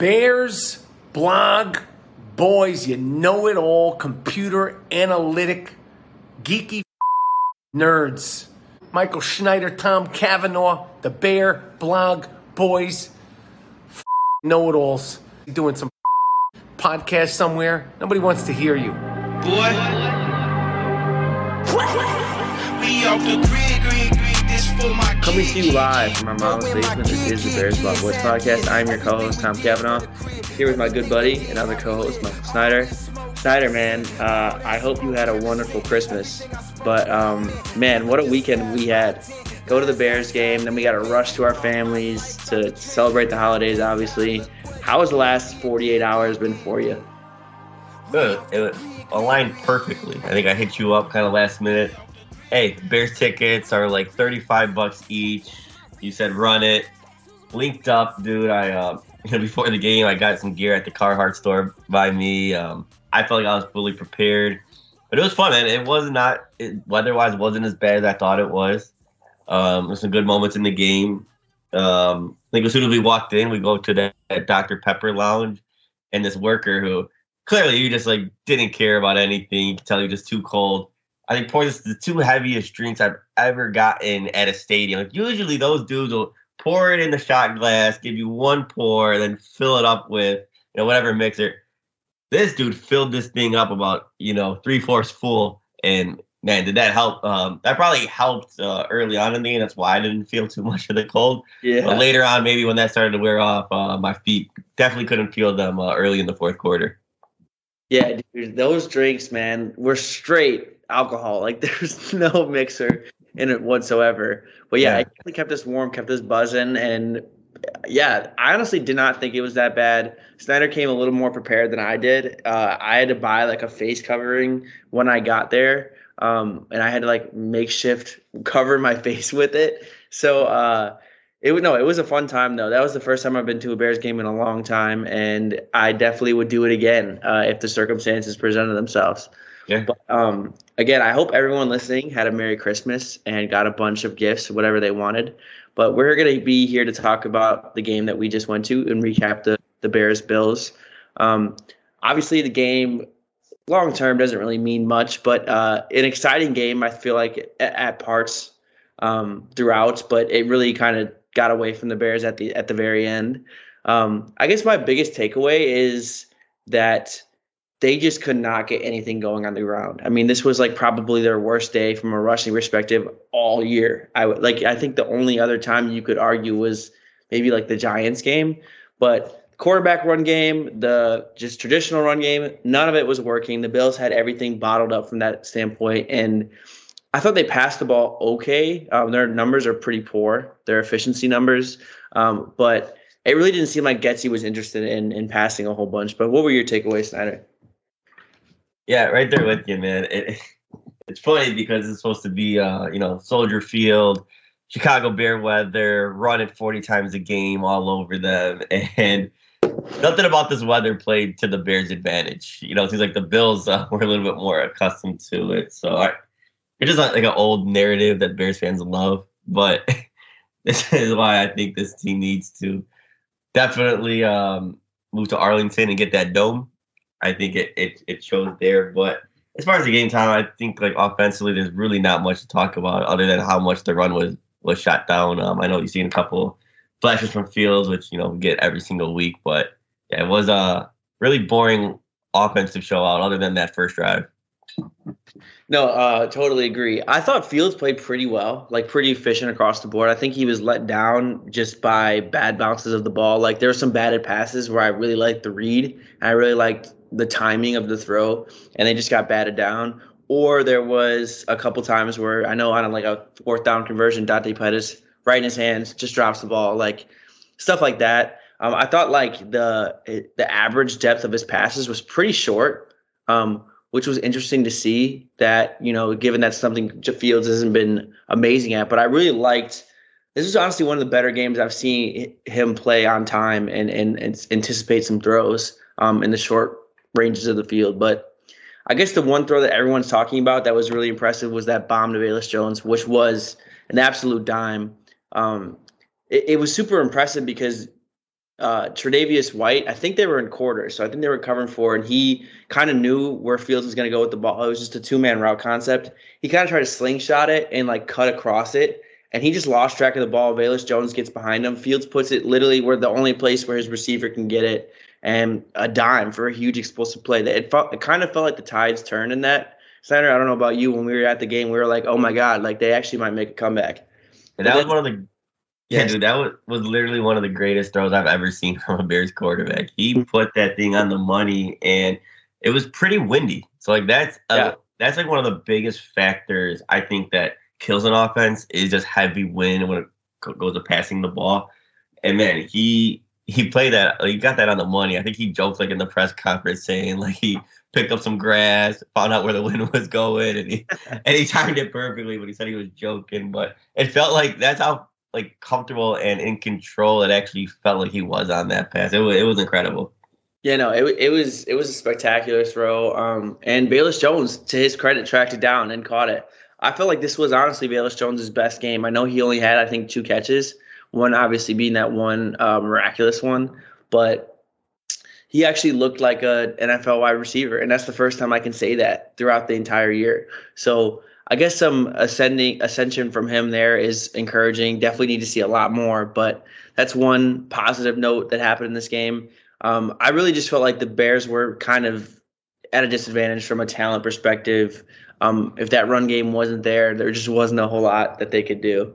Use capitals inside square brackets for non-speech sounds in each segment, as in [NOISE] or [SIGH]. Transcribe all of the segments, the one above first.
Bears blog boys, you know it all, computer analytic, geeky nerds. Michael Schneider, Tom Cavanaugh, the Bear blog boys, know it alls. Doing some podcast somewhere. Nobody wants to hear you. Boy. We off the grid, Coming kid. to you live from my mom's basement. This is the Bears Blog Boys podcast. I'm your co-host Tom Cavanaugh, here with my good buddy and other co-host Michael Snyder. Snyder, man, uh, I hope you had a wonderful Christmas. But um, man, what a weekend we had! Go to the Bears game, then we got to rush to our families to celebrate the holidays. Obviously, how has the last 48 hours been for you? Good. It aligned perfectly. I think I hit you up kind of last minute. Hey, Bears tickets are like 35 bucks each. You said run it. Linked up, dude. I uh, you know before the game, I got some gear at the Carhartt store by me. Um, I felt like I was fully prepared, but it was fun, man. It was not it, weather-wise wasn't as bad as I thought it was. Um, there's some good moments in the game. Um, I think as soon as we walked in, we go to that, that Dr Pepper lounge, and this worker who clearly you just like didn't care about anything. You could tell you just too cold. I think pour this the two heaviest drinks I've ever gotten at a stadium. Like usually those dudes will pour it in the shot glass, give you one pour, then fill it up with you know whatever mixer. This dude filled this thing up about you know three fourths full, and man, did that help? Um, that probably helped uh, early on in the game. That's why I didn't feel too [LAUGHS] much of the cold. Yeah. But later on, maybe when that started to wear off, uh, my feet definitely couldn't feel them uh, early in the fourth quarter. Yeah, dude, those drinks, man, were straight alcohol. Like [LAUGHS] there's no mixer in it whatsoever. But yeah, Yeah. it definitely kept us warm, kept us buzzing, and yeah, I honestly did not think it was that bad. Snyder came a little more prepared than I did. Uh, I had to buy like a face covering when I got there, um, and I had to like makeshift [LAUGHS] cover my face with it. So uh, it would no, it was a fun time though. That was the first time I've been to a Bears game in a long time, and I definitely would do it again uh, if the circumstances presented themselves. Yeah. But um, again, I hope everyone listening had a Merry Christmas and got a bunch of gifts, whatever they wanted. But we're going to be here to talk about the game that we just went to and recap the the Bears Bills. Um, obviously, the game long term doesn't really mean much, but uh, an exciting game. I feel like at, at parts um, throughout, but it really kind of got away from the Bears at the at the very end. Um, I guess my biggest takeaway is that they just could not get anything going on the ground. I mean, this was like probably their worst day from a rushing perspective all year. I would like I think the only other time you could argue was maybe like the Giants game, but quarterback run game, the just traditional run game, none of it was working. The Bills had everything bottled up from that standpoint and I thought they passed the ball okay. Um, their numbers are pretty poor, their efficiency numbers, um, but it really didn't seem like Getsy was interested in in passing a whole bunch. But what were your takeaways, Snyder? Yeah, right there with you, man. It, it's funny because it's supposed to be, uh, you know, Soldier Field, Chicago Bear weather, running 40 times a game all over them. [LAUGHS] And nothing about this weather played to the Bears' advantage. You know, it seems like the Bills uh, [LAUGHS] were a little bit more accustomed to it. So I, it's just like an old narrative that Bears fans love. But [LAUGHS] this is why I think this team needs to definitely um, move to Arlington and get that dome. I think it, it, it shows there. But as far as the game time, I think like offensively, there's really not much to talk about other than how much the run was was shot down. Um, I know you've seen a couple flashes from Fields, which you know we get every single week, but yeah, it was a really boring offensive show out other than that first drive. No, uh, totally agree. I thought Fields played pretty well, like pretty efficient across the board. I think he was let down just by bad bounces of the ball. Like there were some batted passes where I really liked the read, I really liked the timing of the throw, and they just got batted down. Or there was a couple times where I know on like a fourth down conversion, Dante Pettis right in his hands just drops the ball, like stuff like that. Um, I thought like the the average depth of his passes was pretty short. Um, which was interesting to see that, you know, given that something Fields hasn't been amazing at. But I really liked this is honestly one of the better games I've seen him play on time and and, and anticipate some throws um, in the short ranges of the field. But I guess the one throw that everyone's talking about that was really impressive was that bomb to Velus Jones, which was an absolute dime. Um, it, it was super impressive because uh, Tre'Davious White. I think they were in quarters, so I think they were covering four, and he kind of knew where Fields was going to go with the ball. It was just a two man route concept. He kind of tried to slingshot it and like cut across it, and he just lost track of the ball. Velus Jones gets behind him. Fields puts it literally where the only place where his receiver can get it, and a dime for a huge explosive play. That it felt it kind of felt like the tides turned in that. Snyder, I don't know about you. When we were at the game, we were like, "Oh my god!" Like they actually might make a comeback. And that was one of the yeah, dude, that was, was literally one of the greatest throws I've ever seen [LAUGHS] from a Bears quarterback. He put that thing on the money, and it was pretty windy. So like that's uh, Yeah. that's like one of the biggest factors I think that kills an offense is just heavy wind when it goes to passing the ball. And man, he he played that. He got that on the money. I think he joked like in the press conference saying like he picked up some grass, found out where the [LAUGHS] wind was going, and he [LAUGHS] and he timed it perfectly. But he said he was joking. But it felt like that's how like comfortable and in control it actually felt like he was on that pass. It was it was incredible. Yeah, no, it, it was it was a spectacular throw. Um, and Velus Jones, to his credit, tracked it down and caught it. I felt like this was honestly Velus Jones's best game. I know he only had I think two catches, one obviously being that one uh, miraculous one, but he actually looked like a NFL wide receiver, and that's the first time I can say that throughout the entire year. So I guess some ascending ascension from him there is encouraging. Definitely need to see a lot more, but that's one positive note that happened in this game. Um, I really just felt like the Bears were kind of at a disadvantage from a talent perspective. Um, if that run game wasn't there, there just wasn't a whole lot that they could do.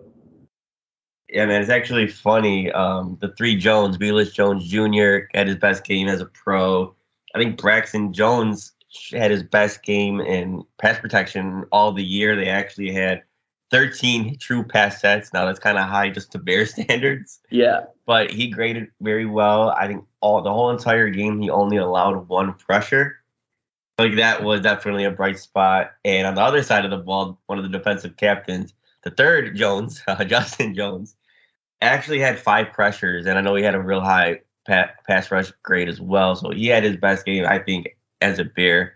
Yeah, man, it's actually funny. Um, the three Jones, Velus Jones Jr. had his best game as a pro. I think Braxton Jones had his best game in pass protection all the year. They actually had 13 true pass sets. Now that's kind of high just to Bear [LAUGHS] standards, Yeah, but he graded very well. I think all the whole entire game he only allowed one pressure. Like that was definitely a bright spot. And on the other side of the ball, one of the defensive captains, the third Jones, [LAUGHS] uh, Justin Jones, actually had five pressures, and I know he had a real high pa- pass rush grade as well. So he had his best game, I think, as a Bear,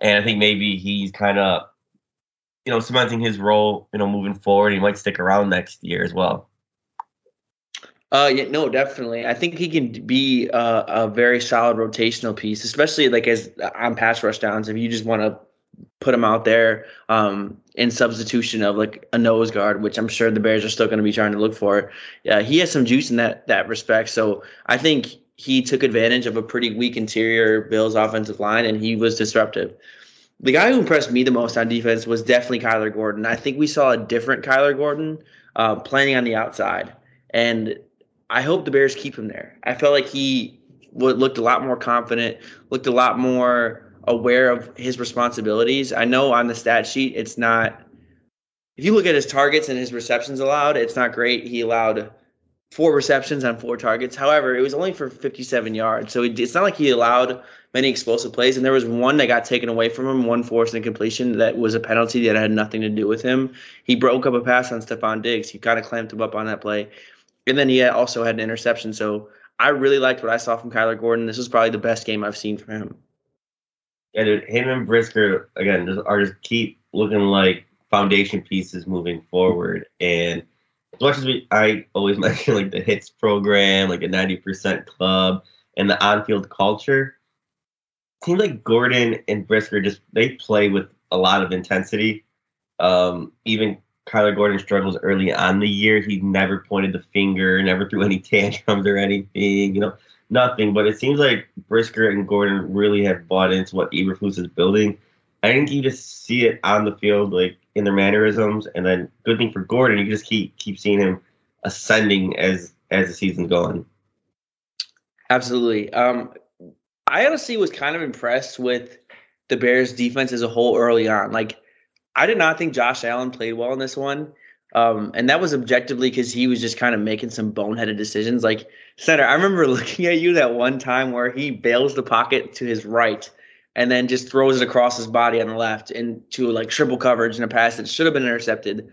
and I think maybe he's kind of, you know, cementing his role, you know, moving forward. He might stick around next year as well. Uh, yeah, no, definitely. I think he can be a, a very solid rotational piece, especially like as on pass rush downs. If you just want to put him out there um, in substitution of like a nose guard, which I'm sure the Bears are still going to be trying to look for. Yeah, he has some juice in that that respect. So I think he took advantage of a pretty weak interior Bills offensive line, and he was disruptive. The guy who impressed me the most on defense was definitely Kyler Gordon. I think we saw a different Kyler Gordon uh, playing on the outside, and I hope the Bears keep him there. I felt like he looked a lot more confident, looked a lot more aware of his responsibilities. I know on the stat sheet it's not. If you look at his targets and his receptions allowed, it's not great. He allowed four receptions on four targets. However, it was only for 57 yards, so it's not like he allowed many explosive plays. And there was one that got taken away from him, one forced incompletion that was a penalty that had nothing to do with him. He broke up a pass on Stefon Diggs. He kind of clamped him up on that play. And then he also had an interception. So I really liked what I saw from Kyler Gordon. This was probably the best game I've seen from him. Yeah, dude, him and Brisker again just are just keep looking like foundation pieces moving forward. And as much as we, I always [LAUGHS] mention like the hits program, like a ninety percent club, and the on-field culture. Seems like Gordon and Brisker just they play with a lot of intensity. Um, even Kyler Gordon struggles early on the year. He never pointed the finger, never threw any [LAUGHS] tantrums or anything. You know, nothing. But it seems like Brisker and Gordon really have bought into what Eberflus is building. I think you just see it on the field, like in their mannerisms, and then good thing for Gordon, you just keep keep seeing him ascending as as the season's going. Absolutely. Um, I honestly was kind of impressed with the Bears' defense as a whole early on. Like, I did not think Josh Allen played well in this one. Um, and that was objectively because he was just kind of making some boneheaded decisions. Like, Snyder, I remember [LAUGHS] looking at you that one time where he bails the pocket to his right and then just throws it across his body on the left into like triple coverage in a pass that should have been intercepted.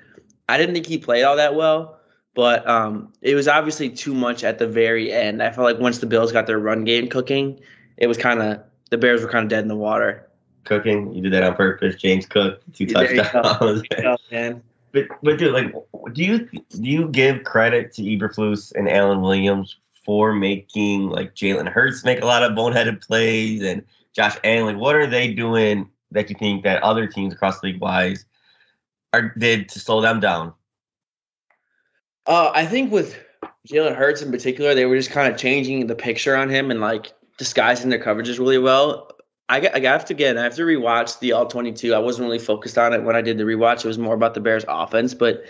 I didn't think he played all that well, but um, it was obviously too much at the very end. I felt like once the Bills got their run game cooking, it was kind of the Bears were kind of dead in the water. Cooking, you did that on purpose. James Cook, two There you go. touchdowns. But but dude, like, do you do you give credit to Eberflus and Alan Williams for making like Jalen Hurts make a lot of boneheaded plays and Josh Allen? Like, what are they doing that you think that other teams across league wise are did to slow them down? Uh, I think with Jalen Hurts in particular, they were just kind of changing the picture on him and like disguising their coverages really well. I, I have to again, I have to rewatch the all 22. I wasn't really focused on it when I did the rewatch. It was more about the Bears offense, but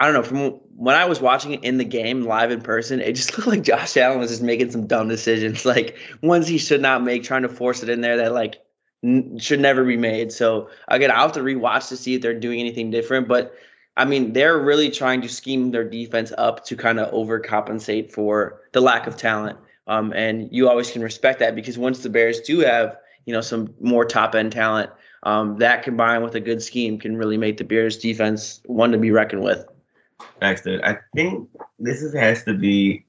I don't know. From when I was watching it in the game live in person, it just [LAUGHS] looked like Josh Allen was just making some dumb decisions, [LAUGHS] like ones he should not make, trying to force it in there that like n- should never be made. So again, I'll have to rewatch to see if they're doing anything different. But I mean, they're really trying to scheme their defense up to kind of overcompensate for the lack of talent. Um, and you always can respect that because once the Bears do have you know some more top end talent, um, that combined with a good scheme can really make the Bears defense one to be reckoned with. Thanks, dude. I think this is, has to be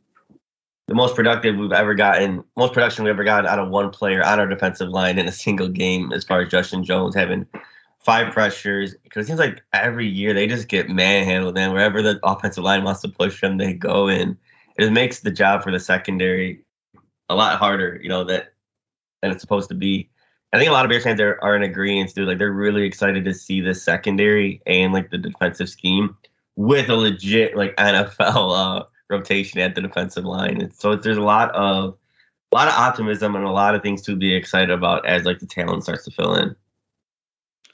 the most productive we've ever gotten, most production we've ever gotten out of one player on our defensive line in a single game, as far as Justin Jones having five pressures. Because it seems like every year they just get manhandled, and wherever the offensive line wants to push them, they go in. It makes the job for the secondary a lot harder, you know, that it's supposed to be. I think a lot of Bears fans are, are in agreement, dude. Like they're really excited to see the secondary and like the defensive scheme with a legit like [LAUGHS] NFL uh, rotation at the defensive line. And so there's a lot of a lot of optimism and a lot of things to be excited about as like the talent starts to fill in.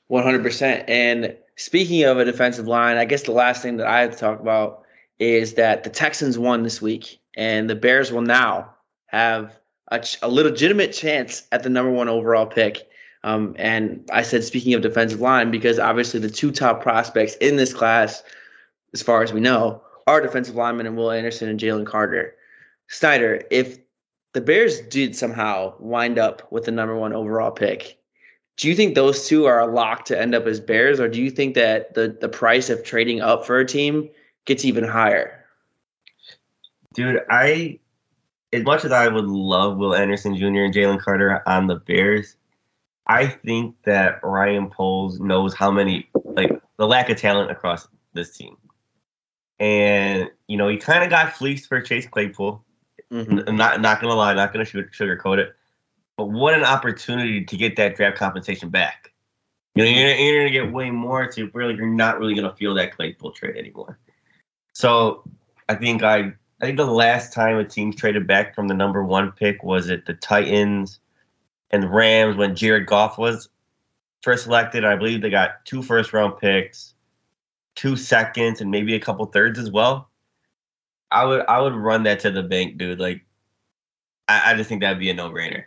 100%. And speaking of a defensive line, I guess the last thing that I have to talk about is that the Texans won this week, and the Bears will now have a, a legitimate chance at the number one overall pick. Um, and I said, speaking of defensive line, because obviously the two top prospects in this class, as far as we know, are defensive linemen and Will Anderson and Jalen Carter. Snyder, if the Bears did somehow wind up with the number one overall pick, do you think those two are a lock to end up as Bears, or do you think that the the price of trading up for a team gets even higher? Dude, I as much as I would love Will Anderson Jr. and Jalen Carter on the Bears, I think that Ryan Poles knows how many like the lack of talent across this team. And you know, he kind of got fleeced for Chase Claypool. Mm-hmm. I'm not not gonna lie, not gonna sugarcoat it. But what an opportunity to get that draft compensation back. You know, you're, you're gonna get way more to really you're not really gonna feel that Claypool trade anymore. So I think I I think the last time a team traded back from the number one pick was it the Titans and Rams when Jared Goff was first selected. I believe they got two first round picks, two seconds, and maybe a couple thirds as well. I would I would run that to the bank, dude. Like I, I just think that'd be a no brainer.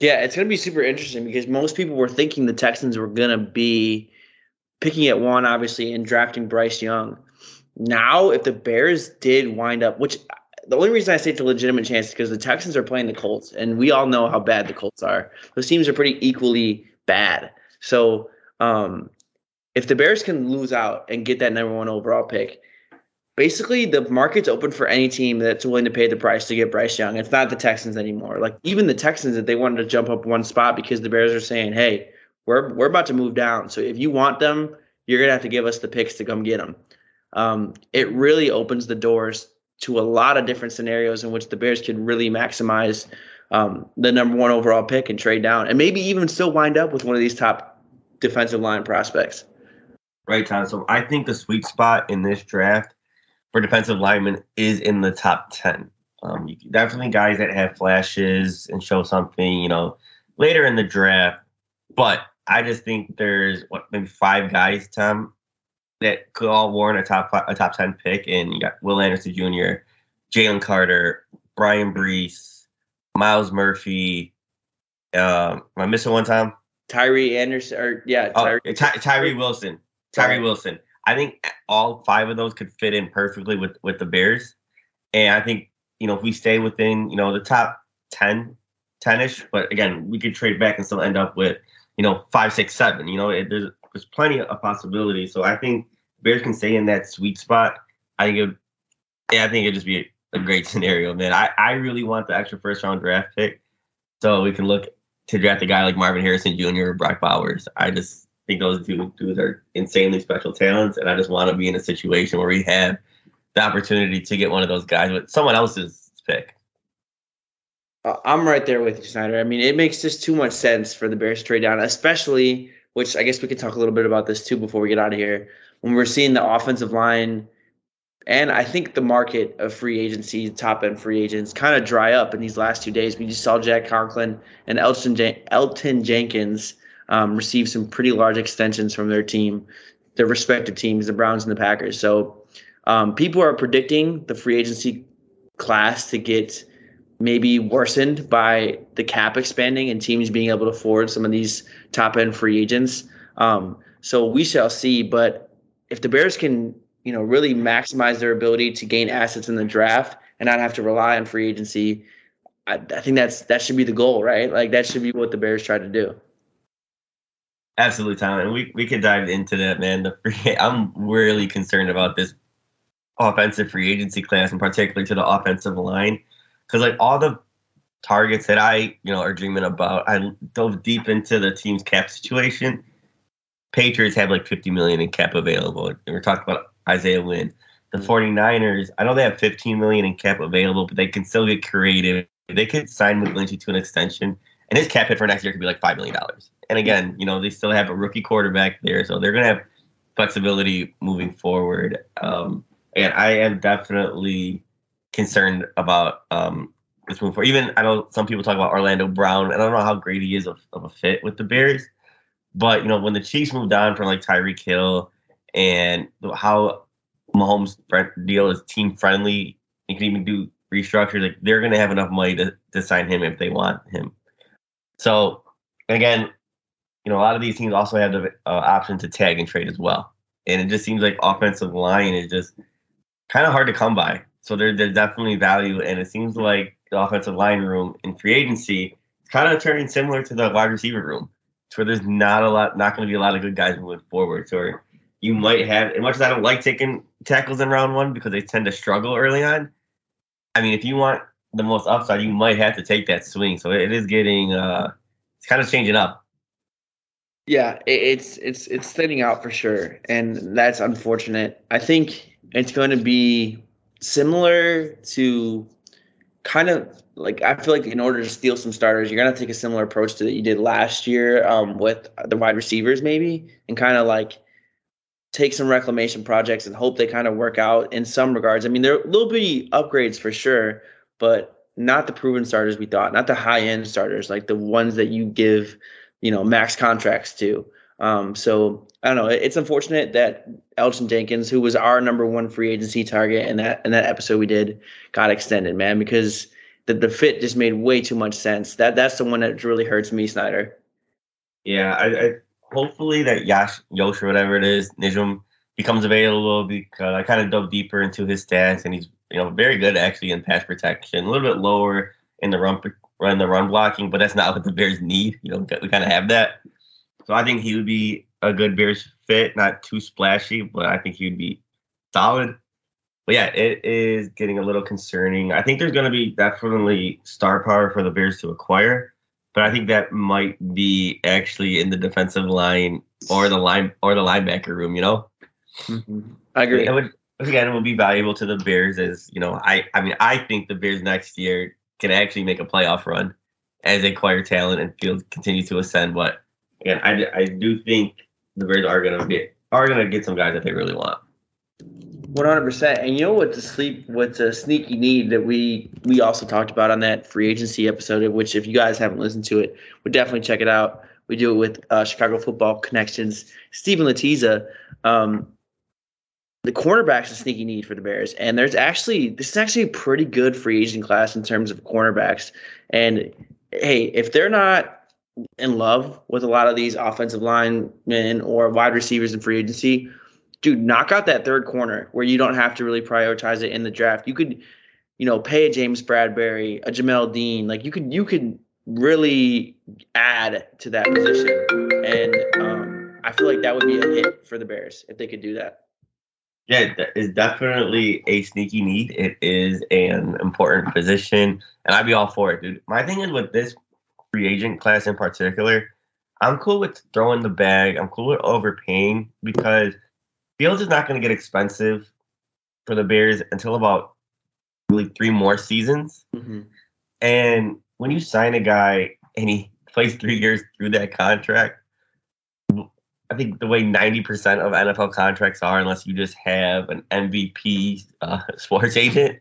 Yeah, it's gonna be super interesting because most people were thinking the Texans were gonna be picking at one, obviously, and drafting Bryce Young now if the Bears did wind up, which the only reason I say it's a legitimate chance is because the Texans are playing the Colts, and we all know how bad the Colts are. Those teams are pretty equally bad. So um, if the Bears can lose out and get that number one overall pick, basically the market's open for any team that's willing to pay the price to get Bryce Young. It's not the Texans anymore. Like even the Texans, that they wanted to jump up one spot because the Bears are saying, "Hey, we're we're about to move down. So if you want them, you're gonna have to give us the picks to come get them." Um, it really opens the doors to a lot of different scenarios in which the Bears could really maximize um, the number one overall pick and trade down, and maybe even still wind up with one of these top defensive line prospects. Right, Tom. So I think the sweet spot in this draft for defensive linemen is in the top ten. Um, definitely guys that have flashes and show something, you know, later in the draft. But I just think there's what maybe five guys, Tom, that could all warrant a top a top ten pick, and you got Will Anderson Jr., Jalen Carter, Bryan Bresee, Myles Murphy. Um, am I missing one time? Tyree Anderson, or yeah, Tyree, oh, Ty- Tyree Wilson. Tyree Wilson. I think all five of those could fit in perfectly with with the Bears, and I think you know if we stay within you know the top 10 10ish, but again we could trade back and still end up with you know five, six, seven. You know it, there's there's plenty of possibilities. So I think Bears can stay in that sweet spot. I think it, yeah, I think it'd just be a, a great [LAUGHS] scenario, man. I, I really want the extra first round draft pick so we can look to draft a guy like Marvin Harrison Jr. or Brock Bowers. I just think those two dudes are insanely special talents, and I just want to be in a situation where we have the opportunity to get one of those guys with someone else's pick. Uh, I'm right there with you, Snyder. I mean, it makes just too much sense for the Bears to trade down, especially, which I guess we could talk a little bit about this too before we get out of here. When we're seeing the offensive line and I think the market of free agency, top end free agents, kind of dry up in these last two days. We just saw Jack Conklin and Elgton, Elgton Jenkins um, receive some pretty large extensions from their team, their respective teams, the Browns and the Packers. So um, people are predicting the free agency class to get maybe worsened by the cap expanding and teams being able to afford some of these top end free agents. Um, so we shall see. But if the Bears can, you know, really maximize their ability to gain assets in the draft and not have to rely on free agency, I, I think that's that should be the goal, right? Like that should be what the Bears try to do. Absolutely, Tom. And we, we could dive into that, man. The free, [LAUGHS] I'm really concerned about this offensive free agency class, and particularly to the offensive line, because like all the targets that I you know are dreaming about, I dove deep into the team's cap situation. Patriots have like 50 million in cap available. And we're talking about Isaiah Wynn. The 49ers, I know they have 15 million in cap available, but they can still get creative. They could sign McGlinchey to an extension, and his cap hit for next year could be like five million dollars. And again, you know, they still have a rookie quarterback there, so they're gonna have flexibility moving forward. Um, and I am definitely concerned about um, move. Even I know some people talk about Orlando Brown. and I don't know how great he is of, of a fit with the Bears, but you know when the Chiefs moved on from like Tyreek Hill and how Mahomes' deal is team friendly, you can even do restructure. Like they're to have enough money to, to sign him if they want him. So again, you know a lot of these teams also have the uh, option to tag and trade as well, and it just seems like offensive line is just kind of hard to come by. So there, there's definitely value, and it seems like the offensive line room in free agency is kind of turning similar to the wide receiver room, It's where there's not a lot, not going to be a lot of good guys moving forward. So you might have, as much as I don't like taking tackles in round one because they tend to struggle early on. I mean, if you want the most upside, you might have to take that swing. So it is getting, uh, it's kind of changing up. Yeah, it's it's it's thinning out for sure, and that's unfortunate. I think it's going to be similar to kind of like I feel like in order to steal some starters, you're gonna take a similar approach to that you did last year um, with the wide receivers, maybe, and kind of like take some reclamation projects and hope they kind of work out in some regards. I mean, there will be upgrades for sure, but not the proven starters we thought, not the high end starters, like the ones that you give, you know, max contracts to. Um, so I don't know. It's unfortunate that Elgton Jenkins, who was our number one free agency target, in that in that episode we did, got extended, man, because the the fit just made way too much sense. That that's the one that really hurts me, Snyder. Yeah, I, I hopefully that Yash Yosh or whatever it is, Nijman becomes available because I kind of dove deeper into his stats and he's you know very good actually in pass protection, a little bit lower in the run run the run blocking, but that's not what the Bears need. You know, we kind of have that. So I think he would be a good Bears fit, not too splashy, but I think he would be solid. But yeah, it is getting a little concerning. I think there's going to be definitely star power for the Bears to acquire, but I think that might be actually in the defensive line or the line or the linebacker room. You know, mm-hmm. I agree. It would, again, it will be valuable to the Bears as you know. I I mean, I think the Bears next year can actually make a playoff run as they acquire talent and field continue to ascend. But again, I, I do think the Bears are gonna get are gonna get some guys that they really want. One hundred percent. And you know what the sleep what's a sneaky need that we we also talked about on that free agency episode, which if you guys haven't listened to it, would definitely check it out. We do it with uh, Chicago Football Connections, Stephen Letiza. Um, the cornerback's a sneaky need for the Bears, and there's actually this is actually a pretty good free agent class in terms of cornerbacks. And hey, if they're not in love with a lot of these offensive linemen or wide receivers in free agency, dude, knock out that third corner where you don't have to really prioritize it in the draft. You could, you know, pay a James Bradberry, a Jamel Dean. Like you could, you could really add to that position. And um, I feel like that would be a hit for the Bears if they could do that. Yeah, it is definitely a sneaky need. It is an important position, and I'd be all for it, dude. My thing is with this free agent class in particular, I'm cool with throwing the bag. I'm cool with overpaying because Fields is not going to get expensive for the Bears until about believe three more seasons. Mhm. And when you sign a guy and he [LAUGHS] plays three years through that contract, I think the way 90% of NFL contracts are, unless you just have an MVP uh, [LAUGHS] sports agent,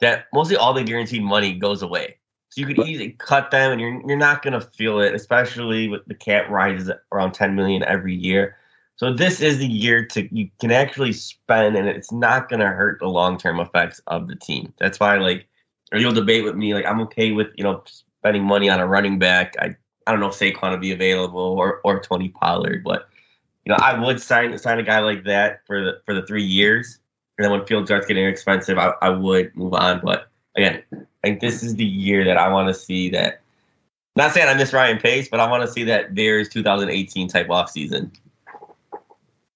that mostly all the guaranteed money goes away. So you could easily cut them and you're, you're not going to feel it, especially with the cap rises around 10 million every year. So this is the year to you can actually spend and it's not going to hurt the long-term effects of the team. That's why like or you'll debate with me like I'm okay with, you know, spending money on a running back. I I don't know if Saquon will be available or or Tony Pollard, but you know, I would sign sign a guy like that for the for the three years. And then when Field starts getting expensive, I, I would move on. But again, I think this is the year that I want to see that. Not saying I miss Ryan Pace, but I want to see that Bears 2018 type off season.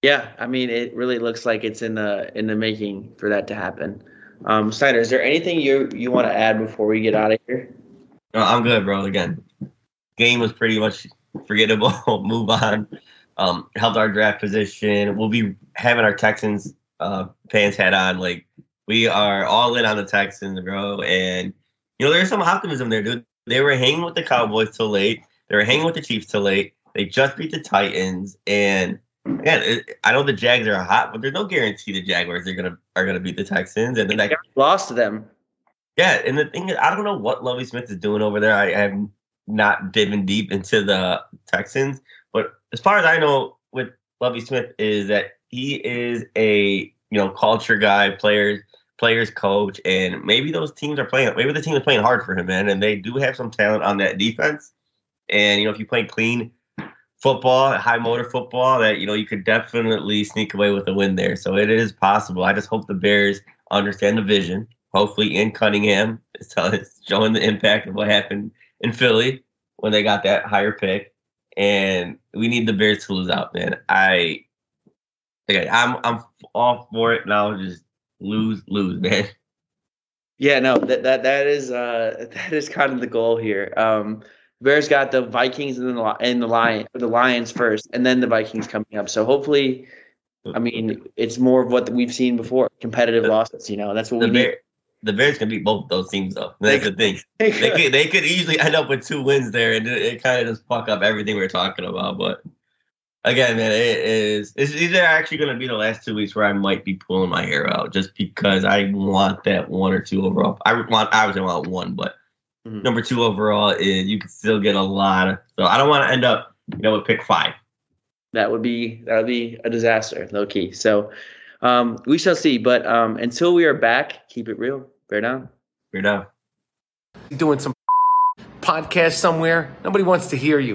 Yeah, I mean, it really looks like it's in the in the making for that to happen. Um, Snyder, is there anything you you want to add before we get out of here? No, I'm good, bro. Again, game was pretty much forgettable. [LAUGHS] Move on. Um, helped our draft position. We'll be having our Texans uh, fans hat on. Like we are all in on the Texans, bro. And you know, there's some optimism there, dude. They were hanging with the Cowboys till late. They were hanging with the Chiefs till late. They just beat the Titans, and yeah, I know the Jags are hot, but there's no guarantee the Jaguars are gonna are gonna beat the Texans. And then that Lost to them. yeah, and the thing is, I don't know what Lovie Smith is doing over there. I have not diving deep into the Texans, but as far as I know, with Lovie Smith is that he is a you know culture guy, players players coach, and maybe those teams are playing. Maybe the team is playing hard for him, man, and they do have some talent on that defense. And you know, if you play clean football, high motor football, that you know you could definitely sneak away with a win there. So it is possible. I just hope the Bears understand the vision. Hopefully, Ian Cunningham, it's, it's showing the impact of what happened in Philly when they got that higher pick, and we need the Bears to lose out, man. I, okay, I'm I'm all for it and I'll Just lose, lose, man. Yeah, no, that that that is uh that is kind of the goal here. Um, Bears got the Vikings and the and the Lion the Lions first, and then the Vikings coming up. So hopefully, I mean, it's more of what we've seen before: competitive The- losses. You know, that's what we need. Bear, the Bears can beat both those teams though. That's the thing. [LAUGHS] They could they could easily end up with two wins there, and it, it kind of just fuck up everything we're talking about. But again, man, it is it's these are actually going to be the last two weeks where I might be pulling my hair out just because I want that one or two overall. I want I was want one, but Mhm. number two overall is you can still get a lot of. So I don't want to end up you know with pick five. that would be that would be a disaster, low key. So um, we shall see. But um, until we are back, keep it real. Bear down. Bear down. doing some [LAUGHS] podcast somewhere. Nobody wants to hear you.